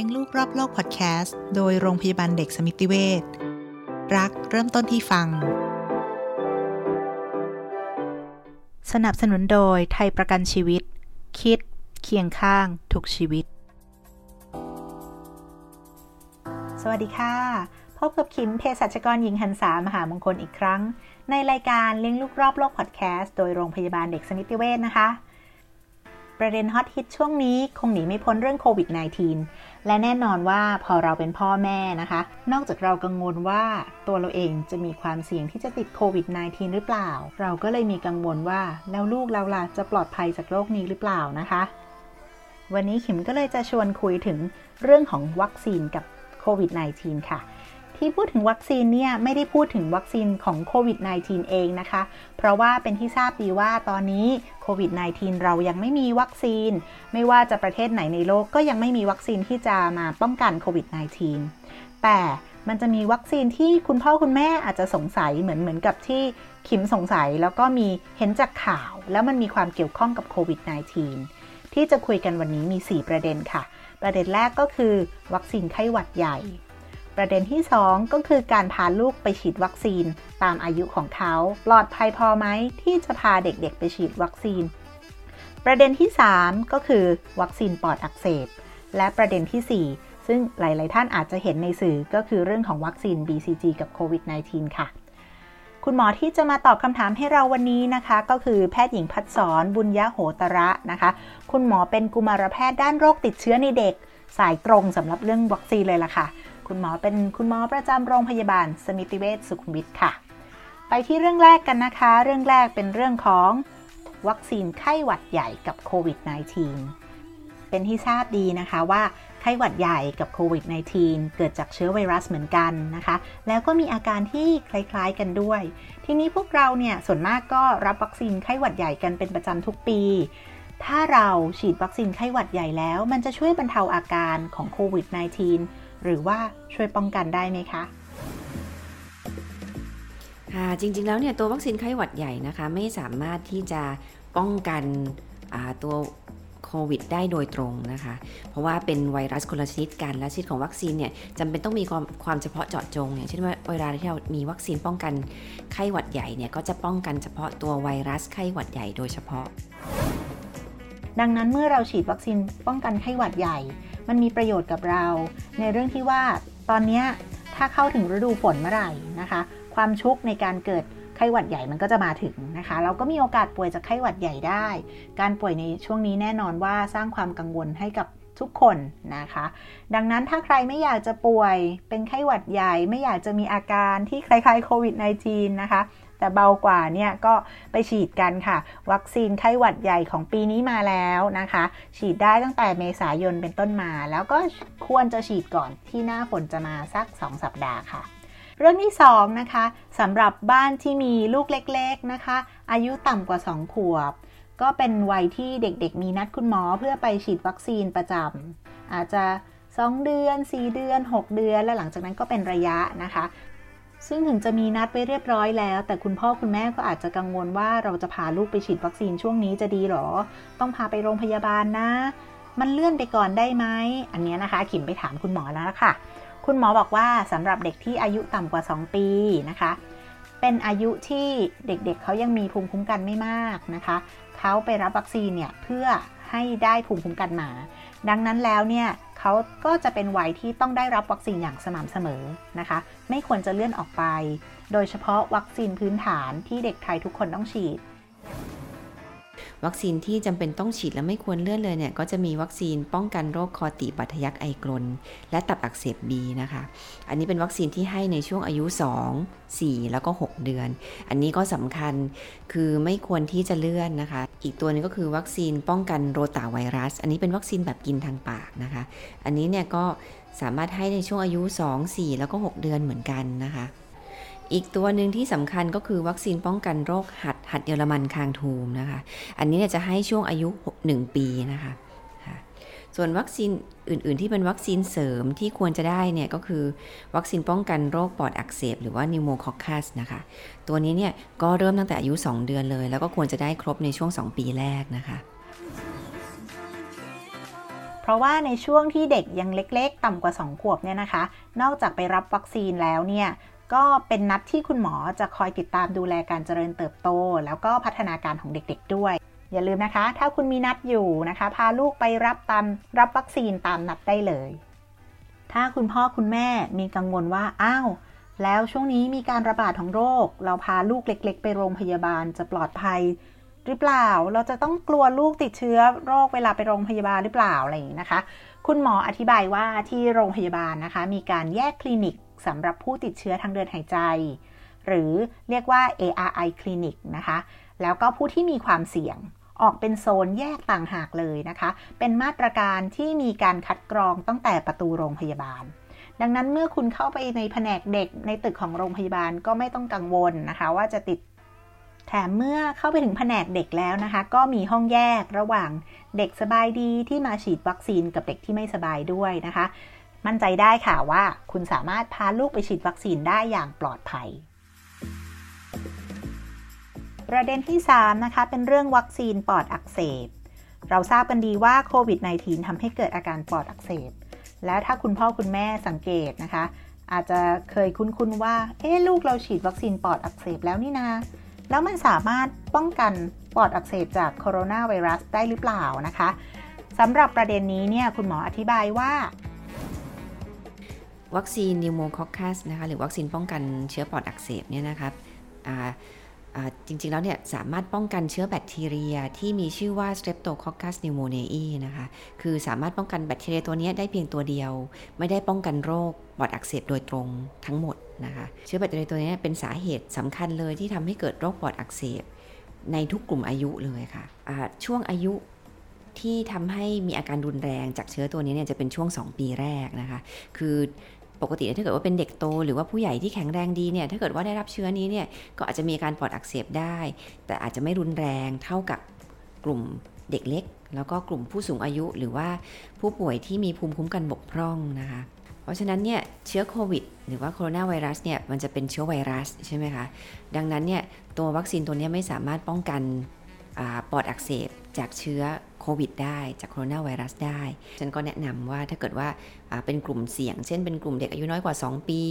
ลี้ยงลูกรอบโลกพอดแคสต์โดยโรงพยาบาลเด็กสมิติเวชรักเริ่มต้นที่ฟัง สนับสนุนโดยไทยประกันชีวิต คิด เคียงข้างทุกชีวิต สวัสดีค่ะ พบกับคิมเภสัชกรหญิงหันษามหามงคลอีกครั้ง ในรายการเลี้ยงลูกรอบโลกพอดแคสต์โดยโรงพยาบาลเด็กสมิติเวชนะคะ ประเด็นฮอตฮิตช่วงนี้คงหนีไม่พ้นเรื่องโควิด -19 และแน่นอนว่าพอเราเป็นพ่อแม่นะคะ นอกจากเรากังวลว่าตัวเราเองจะมีความเสี่ยงที่จะติดโควิด -19 หรือเปล่า เราก็เลยมีกังวลว่าแล้วลูกเราล่ะจะปลอดภัยจากโรคนี้หรือเปล่านะคะ วันนี้ขิมก็เลยจะชวนคุยถึงเรื่องของวัคซีนกับโควิด -19 ค่ะ ที่พูดถึงวัคซีนเนี่ยไม่ได้พูดถึงวัคซีนของโควิด -19 เองนะคะ เพราะว่าเป็นที่ทราบดีว่าตอนนี้โควิด -19 เรายังไม่มีวัคซีน ไม่ว่าจะประเทศไหนในโลกก็ยังไม่มีวัคซีนที่จะมาป้องกันโควิด -19 แต่มันจะมีวัคซีนที่คุณพ่อคุณแม่อาจจะสงสัยเหมือนเหมือนกับที่ขิมสงสัยแล้วก็มีเห็นจากข่าว แล้วมันมีความเกี่ยวข้องกับโควิด -19 ที่จะคุยกันวันนี้มี 4 ประเด็นค่ะ ประเด็นแรกก็คือ วัคซีนไข้หวัดใหญ่ ประเด็นที่ 2 ก็คือการพาลูกไปฉีดวัคซีน ตามอายุของเขาปลอดภัยพอไหมที่จะพาเด็กๆ ไปฉีดวัคซีน ประเด็นที่ 3 ก็คือวัคซีนปอดอักเสบ และประเด็นที่ 4 ซึ่งหลาย ๆ ท่านอาจจะเห็นในสื่อก็คือเรื่องของวัคซีน BCG กับโควิด -19 ค่ะคุณหมอที่จะมาตอบคำถามให้เราวันนี้นะคะ ก็คือแพทย์หญิงพัฒสอนบุญยะโหตระนะคะ คุณหมอเป็นกุมารแพทย์ด้านโรคติดเชื้อในเด็ก สายตรงสำหรับเรื่องวัคซีนเลยล่ะค่ะ คุณหมอเป็นคุณหมอประจำโรงพยาบาล สมิติเวชสุขุมวิทค่ะ ไปที่เรื่องแรกกันนะคะ เรื่องแรกเป็นเรื่องของวัคซีนไข้หวัดใหญ่กับโควิด -19 เป็นที่ทราบดีนะคะว่าไข้หวัดใหญ่กับโควิด -19 เกิดจากเชื้อไวรัสเหมือนกันนะคะ แล้วก็มีอาการที่คล้ายๆกันด้วย ทีนี้พวกเราเนี่ยส่วนมากก็รับวัคซีนไข้หวัดใหญ่กันเป็นประจำทุกปี ถ้าเราฉีดวัคซีนไข้หวัดใหญ่แล้ว มันจะช่วยบรรเทาอาการของโควิด -19 หรือว่าช่วยป้องกันได้ไหมคะค่ะจริงๆแล้วเนี่ยตัววัคซีนไข้หวัดใหญ่นะคะ ไม่สามารถที่จะป้องกันตัวโควิดได้โดยตรงนะคะ เพราะว่าเป็นไวรัสคนละชนิดกัน และชนิดของวัคซีนเนี่ยจำเป็นต้องมีความความเฉพาะเจาะจงอย่างเช่นว่าเวลาที่เรามีวัคซีนป้องกันไข้หวัดใหญ่เนี่ยก็จะป้องกันเฉพาะตัวไวรัสไข้หวัดใหญ่โดยเฉพาะ ดังนั้นเมื่อเราฉีดวัคซีนป้องกันไข้หวัดใหญ่ มันมีประโยชน์กับเรา ในเรื่องที่ว่าตอนนี้ถ้าเข้าถึงฤดูฝนเมื่อไหร่นะคะ ความชุกในการเกิดไข้หวัดใหญ่มันก็จะมาถึงนะคะ เราก็มีโอกาสป่วยจากไข้หวัดใหญ่ได้ การป่วยในช่วงนี้แน่นอนว่าสร้างความกังวลให้กับทุกคนนะคะ ดังนั้นถ้าใครไม่อยากจะป่วยเป็นไข้หวัดใหญ่ ไม่อยากจะมีอาการที่คล้ายๆโควิด -19 นะคะ แต่เบากว่าเนี่ยก็ไปฉีดกันค่ะ วัคซีนไข้หวัดใหญ่ของปีนี้มาแล้วนะคะ ฉีดได้ตั้งแต่เมษายนเป็นต้นมา แล้วก็ควรจะฉีดก่อนที่หน้าฝนจะมาสัก 2 สัปดาห์ค่ะเรื่องที่2นะคะสำหรับบ้านที่มีลูกเล็กๆนะคะ อายุต่ำกว่า 2 ขวบ ก็เป็นวัยที่เด็กๆ มีนัดคุณหมอเพื่อไปฉีดวัคซีนประจำอาจจะ 2 เดือน 4 เดือน 6 เดือน และหลังจากนั้นก็เป็นระยะนะคะ ซึ่งถึงจะมีนัดไว้เรียบร้อยแล้ว แต่คุณพ่อคุณแม่ก็อาจจะกังวลว่าเราจะพาลูกไปฉีดวัคซีนช่วงนี้จะดีหรอ ต้องพาไปโรงพยาบาลนะ มันเลื่อนไปก่อนได้ไหม อันนี้นะคะ ขิมไปถามคุณหมอแล้วค่ะ คุณหมอบอกว่าสำหรับเด็กที่อายุต่ำกว่า 2 ปีนะคะ เป็นอายุที่เด็กๆเเขายังมีภูมิคุ้มกันไม่มากนะคะเขาไปรับวัคซีนเนี่ยเพื่อให้ได้ภูมิคุ้มกันมา ดังนั้นแล้วเนี่ย เขาก็จะเป็นวัยที่ต้องได้รับวัคซีนอย่างสม่ำเสมอนะคะ ไม่ควรจะเลื่อนออกไป โดยเฉพาะวัคซีนพื้นฐานที่เด็กไทยทุกคนต้องฉีด วัคซีนที่จำเป็นต้องฉีดและไม่ควรเลื่อนเลยเนี่ย ก็จะมีวัคซีนป้องกันโรคคอติบัตยักไอกลนและตับอักเสบบีนะคะ อันนี้เป็นวัคซีนที่ให้ในช่วงอายุ 2 4 แล้วก็ 6 เดือน อันนี้ก็สำคัญคือไม่ควรที่จะเลื่อนนะคะ อีกตัวนึงก็คือวัคซีนป้องกันโรตาไวรัส อันนี้เป็นวัคซีนแบบกินทางปากนะคะ อันนี้เนี่ยก็สามารถให้ในช่วงอายุ 2 4 แล้วก็ 6 เดือนเหมือนกันนะคะ อีกตัวหนึ่งที่สำคัญก็คือวัคซีนป้องกันโรคหัดหัดเยอรมันคางทูมนะคะ อันนี้เนี่ยจะให้ช่วงอายุ 1 ปีนะคะ ส่วนวัคซีนอื่น ๆ ที่เป็นวัคซีนเสริมที่ควรจะได้เนี่ยก็คือวัคซีนป้องกันโรคปอดอักเสบหรือว่านิวโมคอคัสนะคะ ตัวนี้เนี่ยก็เริ่มตั้งแต่อายุ 2 เดือนเลย แล้วก็ควรจะได้ครบในช่วง 2 ปีแรกนะคะเพราะว่าในช่วงที่เด็กยังเล็กๆ ต่ำกว่า 2 ขวบเนี่ยนะคะ นอกจากไปรับวัคซีนแล้วเนี่ย ก็เป็นนัดที่คุณหมอจะคอยติดตามดูแลการเจริญเติบโต แล้วก็พัฒนาการของเด็กๆด้วย อย่าลืมนะคะ ถ้าคุณมีนัดอยู่นะคะ พาลูกไปรับตามรับวัคซีนตามนัดได้เลย ถ้าคุณพ่อคุณแม่มีกังวลว่าอ้าวแล้วช่วงนี้มีการระบาดของโรค เราพาลูกเล็ก ๆ ไปโรงพยาบาลจะปลอดภัย หรือเปล่า เราจะต้องกลัวลูกติดเชื้อโรคเวลาไปโรงพยาบาลหรือเปล่าอะไรอย่างนี้นะคะ คุณหมออธิบายว่าที่โรงพยาบาลนะคะ มีการแยกคลินิกสำหรับผู้ติดเชื้อทางเดินหายใจ หรือเรียกว่า ARI คลินิกนะคะ แล้วก็ผู้ที่มีความเสี่ยง ออกเป็นโซนแยกต่างหากเลยนะคะ เป็นมาตรการที่มีการคัดกรองตั้งแต่ประตูโรงพยาบาล ดังนั้นเมื่อคุณเข้าไปในแผนกเด็กในตึกของโรงพยาบาลก็ไม่ต้องกังวลนะคะ ว่าจะติดแถมเมื่อเข้าไปถึงแผนกเด็กแล้วนะคะ ก็มีห้องแยกระหว่างเด็กสบายดีที่มาฉีดวัคซีนกับเด็กที่ไม่สบายด้วยนะคะ มั่นใจได้ค่ะว่าคุณสามารถพาลูกไปฉีดวัคซีนได้อย่างปลอดภัย ประเด็นที่ 3 นะคะ เป็นเรื่องวัคซีนปอดอักเสบ เราทราบกันดีว่าโควิด -19 ทำให้เกิดอาการปอดอักเสบ และถ้าคุณพ่อคุณแม่สังเกตนะคะ อาจจะเคยคุ้นๆว่า เอ๊ลูกเราฉีดวัคซีนปอดอักเสบแล้วนี่นาแล้วมันสามารถป้องกันปอดอักเสบจากโคโรนาไวรัสได้หรือเปล่านะคะสำหรับประเด็นนี้เนี่ยคุณหมออธิบายว่าวัคซีนนิวโมคอคัสนะคะหรือวัคซีนป้องกันเชื้อปอดอักเสบเนี่ยนะครับ จริงๆ แล้วเนี่ยสามารถป้องกันเชื้อแบคทีเรียที่มีชื่อว่า Streptococcus pneumoniae นะคะ คือสามารถป้องกันแบคทีเรียตัวนี้ได้เพียงตัวเดียว ไม่ได้ป้องกันโรคปอดอักเสบโดยตรงทั้งหมดนะคะ เชื้อแบคทีเรียตัวนี้เป็นสาเหตุสำคัญเลยที่ทำให้เกิดโรคปอดอักเสบในทุกกลุ่มอายุเลยค่ะะช่วงอายุที่ทำให้มีอาการรุนแรงจากเชื้อตัวนี้เนี่ยจะเป็นช่วง 2 ปีแรกนะคะ คือ ปกติถ้าเกิดว่าเป็นเด็กโต หรือว่าผู้ใหญ่ที่แข็งแรงดีเนี่ยถ้าเกิดว่าได้รับเชื้อนี้เนี่ยก็อาจจะมีการปอดอักเสบได้ แต่อาจจะไม่รุนแรงเท่ากับกลุ่มเด็กเล็ก แล้วก็กลุ่มผู้สูงอายุ หรือว่าผู้ป่วยที่มีภูมิคุ้มกันบกพร่องนะคะเพราะฉะนั้นเนี่ยเชื้อโควิด หรือว่าโคโรนาไวรัสเนี่ยมันจะเป็นเชื้อไวรัสใช่ไหมคะดังนั้นเนี่ยตัววัคซีนตัวนี้ไม่สามารถป้องกันปอดอักเสบ จากเชื้อโควิดได้จากโคโรนาไวรัสได้ ฉันก็แนะนำว่าถ้าเกิดว่าเป็นกลุ่มเสี่ยง เช่นเป็นกลุ่มเด็กอายุน้อยกว่า 2 ปี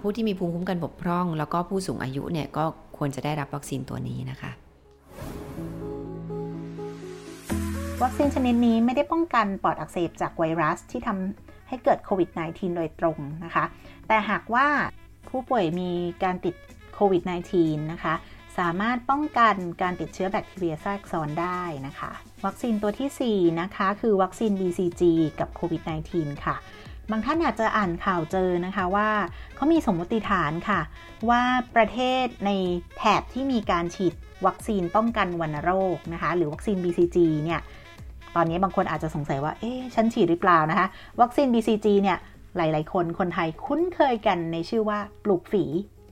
ผู้ที่มีภูมิคุ้มกันบกพร่อง แล้วก็ผู้สูงอายุเนี่ยก็ควรจะได้รับวัคซีนตัวนี้นะคะ วัคซีนชนิดนี้ไม่ได้ป้องกันปอดอักเสบจากไวรัสที่ทำให้เกิดโควิด -19 โดยตรงนะคะ แต่หากว่าผู้ป่วยมีการติดโควิด -19 นะคะ สามารถป้องกันการติดเชื้อแบคทีเรียแทรกซ้อนได้นะคะ วัคซีนตัวที่ 4 นะคะ คือวัคซีน BCG กับโควิด -19 ค่ะ บางท่านอาจจะอ่านข่าวเจอนะคะว่าเขามีสมมติฐานค่ะ ว่าประเทศในแถบที่มีการฉีดวัคซีนป้องกันวัณโรคนะคะ หรือวัคซีน BCG เนี่ยตอนนี้บางคนอาจจะสงสัยว่า เอ๊ะ ฉันฉีดหรือเปล่านะคะ วัคซีน BCG เนี่ย หลาย ๆ คน คนไทยคุ้นเคยกันในชื่อว่าปลูกฝี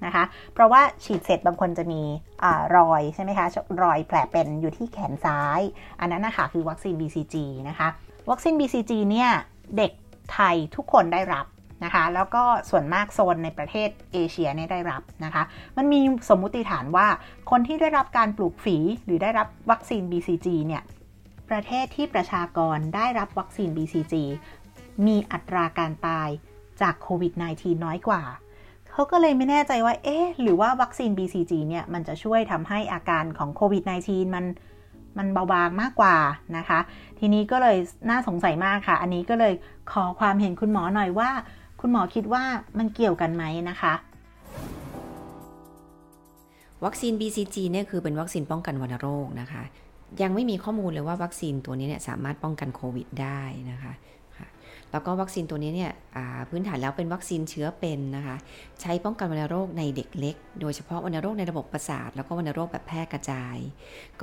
นะคะ เพราะว่าฉีดเสร็จบางคนจะมีอรอยใช่ไหมคะ รอยแผลเป็นอยู่ที่แขนซ้าย อันนั้นนะคะคือวัคซีน BCG นะคะ วัคซีน BCG เนี่ยเด็กไทยทุกคนได้รับนะคะ แล้วก็ส่วนมากโซนในประเทศเอเชียเนี่ยได้รับนะคะ มันมีสมมุติฐานว่าคนที่ได้รับการปลูกฝีหรือได้รับวัคซีน BCG เนี่ยประเทศที่ประชากรได้รับวัคซีน BCG มีอัตราการตายจากโควิด -19 น้อยกว่า เขาก็เลยไม่แน่ใจว่า เอ๊ะ หรือว่าวัคซีน BCG เนี่ย มันจะช่วยทำให้อาการของโควิด -19 มันมันเบาบางมากกว่านะคะ ทีนี้ก็เลยน่าสงสัยมากค่ะ อันนี้ก็เลยขอความเห็นคุณหมอหน่อยว่า คุณหมอคิดว่ามันเกี่ยวกันไหมนะคะ วัคซีน BCG เนี่ยคือเป็นวัคซีนป้องกันวัณโรคนะคะ ยังไม่มีข้อมูลเลยว่าวัคซีนตัวนี้เนี่ยสามารถป้องกันโควิดได้นะคะ แล้วก็วัคซีนตัวนี้เนี่ยพื้นฐานแล้วเป็นวัคซีนเชื้อเป็นนะคะ ใช้ป้องกันวัณโรคในเด็กเล็ก โดยเฉพาะวัณโรคในระบบประสาท แล้วก็วัณโรคแบบแพร่กระจาย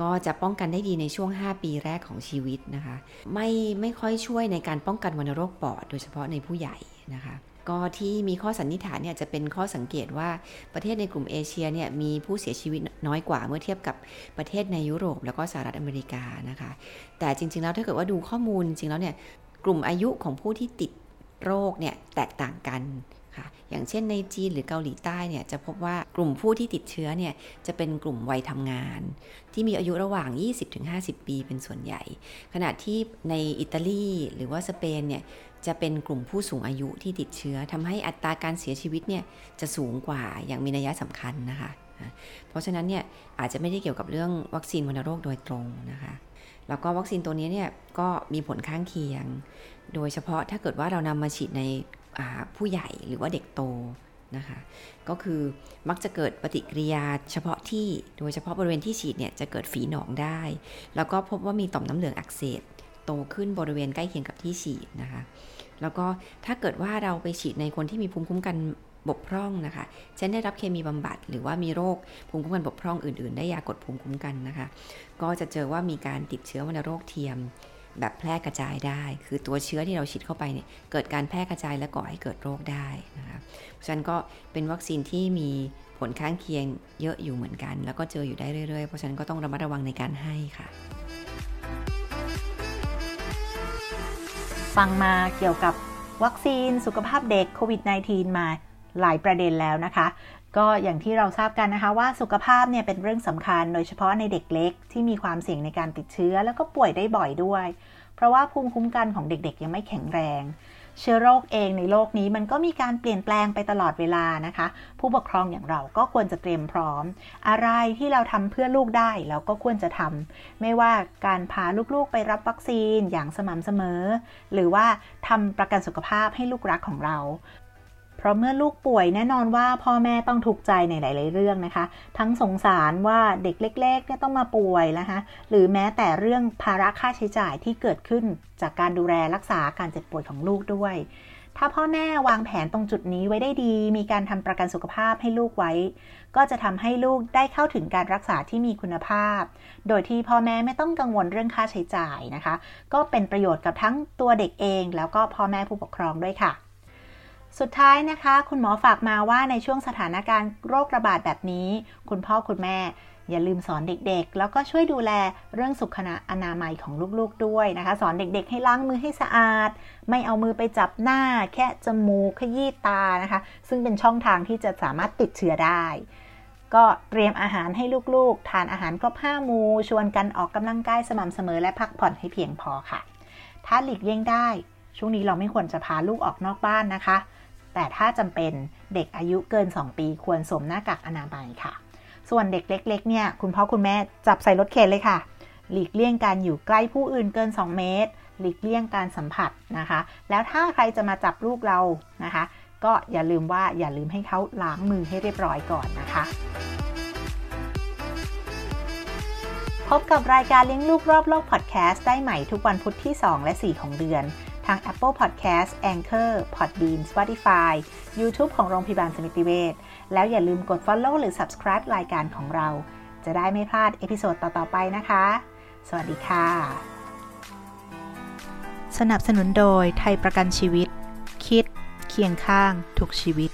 ก็จะป้องกันได้ดีในช่วง 5 ปีแรกของชีวิตนะคะ ไม่ไม่ค่อยช่วยในการป้องกันวัณโรคปอด โดยเฉพาะในผู้ใหญ่นะคะก็ที่มีข้อสันนิษฐานเนี่ยจะเป็นข้อสังเกตว่าประเทศในกลุ่มเอเชียเนี่ยมีผู้เสียชีวิตน้อยกว่าเมื่อเทียบกับประเทศในยุโรป แล้วก็สหรัฐอเมริกานะคะ แต่จริงๆแล้วถ้าเกิดว่าดูข้อมูลจริงแล้วเนี่ย กลุ่มอายุของผู้ที่ติดโรคเนี่ยแตกต่างกันค่ะ อย่างเช่นในจีนหรือเกาหลีใต้เนี่ยจะพบว่ากลุ่มผู้ที่ติดเชื้อเนี่ยจะเป็นกลุ่มวัยทำงาน ที่มีอายุระหว่าง 20-50 ปีเป็นส่วนใหญ่ ขณะที่ในอิตาลีหรือว่าสเปนเนี่ยจะเป็นกลุ่มผู้สูงอายุที่ติดเชื้อทำให้อัตราการเสียชีวิตเนี่ยจะสูงกว่าอย่างมีนัยสำคัญนะคะ เพราะฉะนั้นเนี่ยอาจจะไม่ได้เกี่ยวกับเรื่องวัคซีนวัณโรคโดยตรงนะคะ แล้วก็วัคซีนตัวนี้เนี่ยก็มีผลข้างเคียง โดยเฉพาะถ้าเกิดว่าเรานำมาฉีดในผู้ใหญ่หรือว่าเด็กโตนะคะ ก็คือมักจะเกิดปฏิกิริยาเฉพาะที่โดยเฉพาะบริเวณที่ฉีดเนี่ยจะเกิดฝีหนองได้ แล้วก็พบว่ามีต่อมน้ำเหลืองอักเสบโตขึ้นบริเวณใกล้เคียงกับที่ฉีดนะคะ แล้วก็ถ้าเกิดว่าเราไปฉีดในคนที่มีภูมิคุ้มกัน บกพร่องนะคะ เช่นได้รับเคมีบำบัด หรือว่ามีโรคภูมิคุ้มกันบกพร่องอื่น ๆ ได้ยากดภูมิคุ้มกันนะคะ ก็จะเจอว่ามีการติดเชื้อวัณโรคเทียม แบบแพร่กระจายได้ คือตัวเชื้อที่เราฉีดเข้าไปเนี่ยเกิดการแพร่กระจายและก่อให้เกิดโรคได้นะคะเพราะฉะนั้นก็เป็นวัคซีนที่มีผลข้างเคียงเยอะอยู่เหมือนกัน แล้วก็เจออยู่ได้เรื่อยๆ เพราะฉะนั้นก็ต้องระมัดระวังในการให้ค่ะ ฟังมาเกี่ยวกับวัคซีนสุขภาพเด็กโควิด -19 มา หลายประเด็นแล้วนะคะ ก็อย่างที่เราทราบกันนะคะว่าสุขภาพเนี่ยเป็นเรื่องสำคัญ โดยเฉพาะในเด็กเล็กที่มีความเสี่ยงในการติดเชื้อ แล้วก็ป่วยได้บ่อยด้วย เพราะว่าภูมิคุ้มกันของเด็กๆ ยังไม่แข็งแรง เชื้อโรคเองในโลกนี้มันก็มีการเปลี่ยนแปลงไปตลอดเวลานะคะ ผู้ปกครองอย่างเราก็ควรจะเตรียมพร้อม อะไรที่เราทำเพื่อลูกได้เราก็ควรจะทำไม่ว่าการพาลูกๆไปรับวัคซีนอย่างสม่ำเสมอ หรือว่าทำประกันสุขภาพให้ลูกรักของเรา เพราะเมื่อลูกป่วยแน่นอนว่าพ่อแม่ต้องทุกข์ใจในหลาย ๆ เรื่องนะคะ ทั้งสงสารว่าเด็กเล็กๆเนี่ยต้องมาป่วยนะคะหรือแม้แต่เรื่องภาระค่าใช้จ่ายที่เกิดขึ้นจากการดูแลรักษาการเจ็บป่วยของลูกด้วย ถ้าพ่อแม่วางแผนตรงจุดนี้ไว้ได้ดี มีการทำประกันสุขภาพให้ลูกไว้ ก็จะทำให้ลูกได้เข้าถึงการรักษาที่มีคุณภาพ โดยที่พ่อแม่ไม่ต้องกังวลเรื่องค่าใช้จ่ายนะคะ ก็เป็นประโยชน์กับทั้งตัวเด็กเอง แล้วก็พ่อแม่ผู้ปกครองด้วยค่ะ สุดท้ายนะคะ คุณหมอฝากมาว่าในช่วงสถานการณ์โรคระบาดแบบนี้ คุณพ่อคุณแม่ อย่าลืมสอนเด็กๆ แล้วก็ช่วยดูแลเรื่องสุขอนามัยของลูกๆด้วยนะคะ สอนเด็กๆ ให้ล้างมือให้สะอาด ไม่เอามือไปจับหน้า แค่จมูกขยี้ตานะคะ ซึ่งเป็นช่องทางที่จะสามารถติดเชื้อได้ก็เตรียมอาหารให้ลูกๆ ทานอาหารครบห้ามูชวนกันออกกำลังกายสม่ำเสมอและพักผ่อนให้เพียงพอค่ะ ถ้าหลีกเลี่ยงได้ ช่วงนี้เราไม่ควรจะพาลูกออกนอกบ้านนะคะ แต่ถ้าจำเป็นเด็กอายุเกิน 2 ปีควรสวมหน้ากากอนามัยค่ะ ส่วนเด็กเล็ก ๆ เนี่ย คุณพ่อคุณแม่จับใส่รถเข็นเลยค่ะ หลีกเลี่ยงการอยู่ใกล้ผู้อื่นเกิน 2 เมตร หลีกเลี่ยงการสัมผัสนะคะ แล้วถ้าใครจะมาจับลูกเรานะคะ ก็อย่าลืมว่าอย่าลืมให้เขาล้างมือให้เรียบร้อยก่อนนะคะพบกับรายการเลี้ยงลูกรอบโลกพอดแคสต์ได้ใหม่ทุกวันพุธที่ 2 และ 4 ของเดือนาง Apple Podcast Anchor Podbean Spotify YouTube ของโรงพยาบาลสมิติเวชแล้วอย่าลืมกด Follow หรือ Subscribe รายการของเรา จะได้ไม่พลาด episode ต่อ ๆ ไปนะคะ สวัสดีค่ะ สนับสนุนโดยไทยประกันชีวิต คิด เคียงข้าง ทุกชีวิต